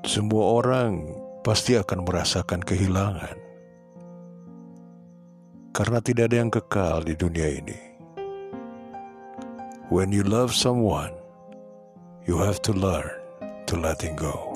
Semua orang pasti akan merasakan kehilangan, karena tidak ada yang kekal di dunia ini. When you love someone, you have to learn to letting go.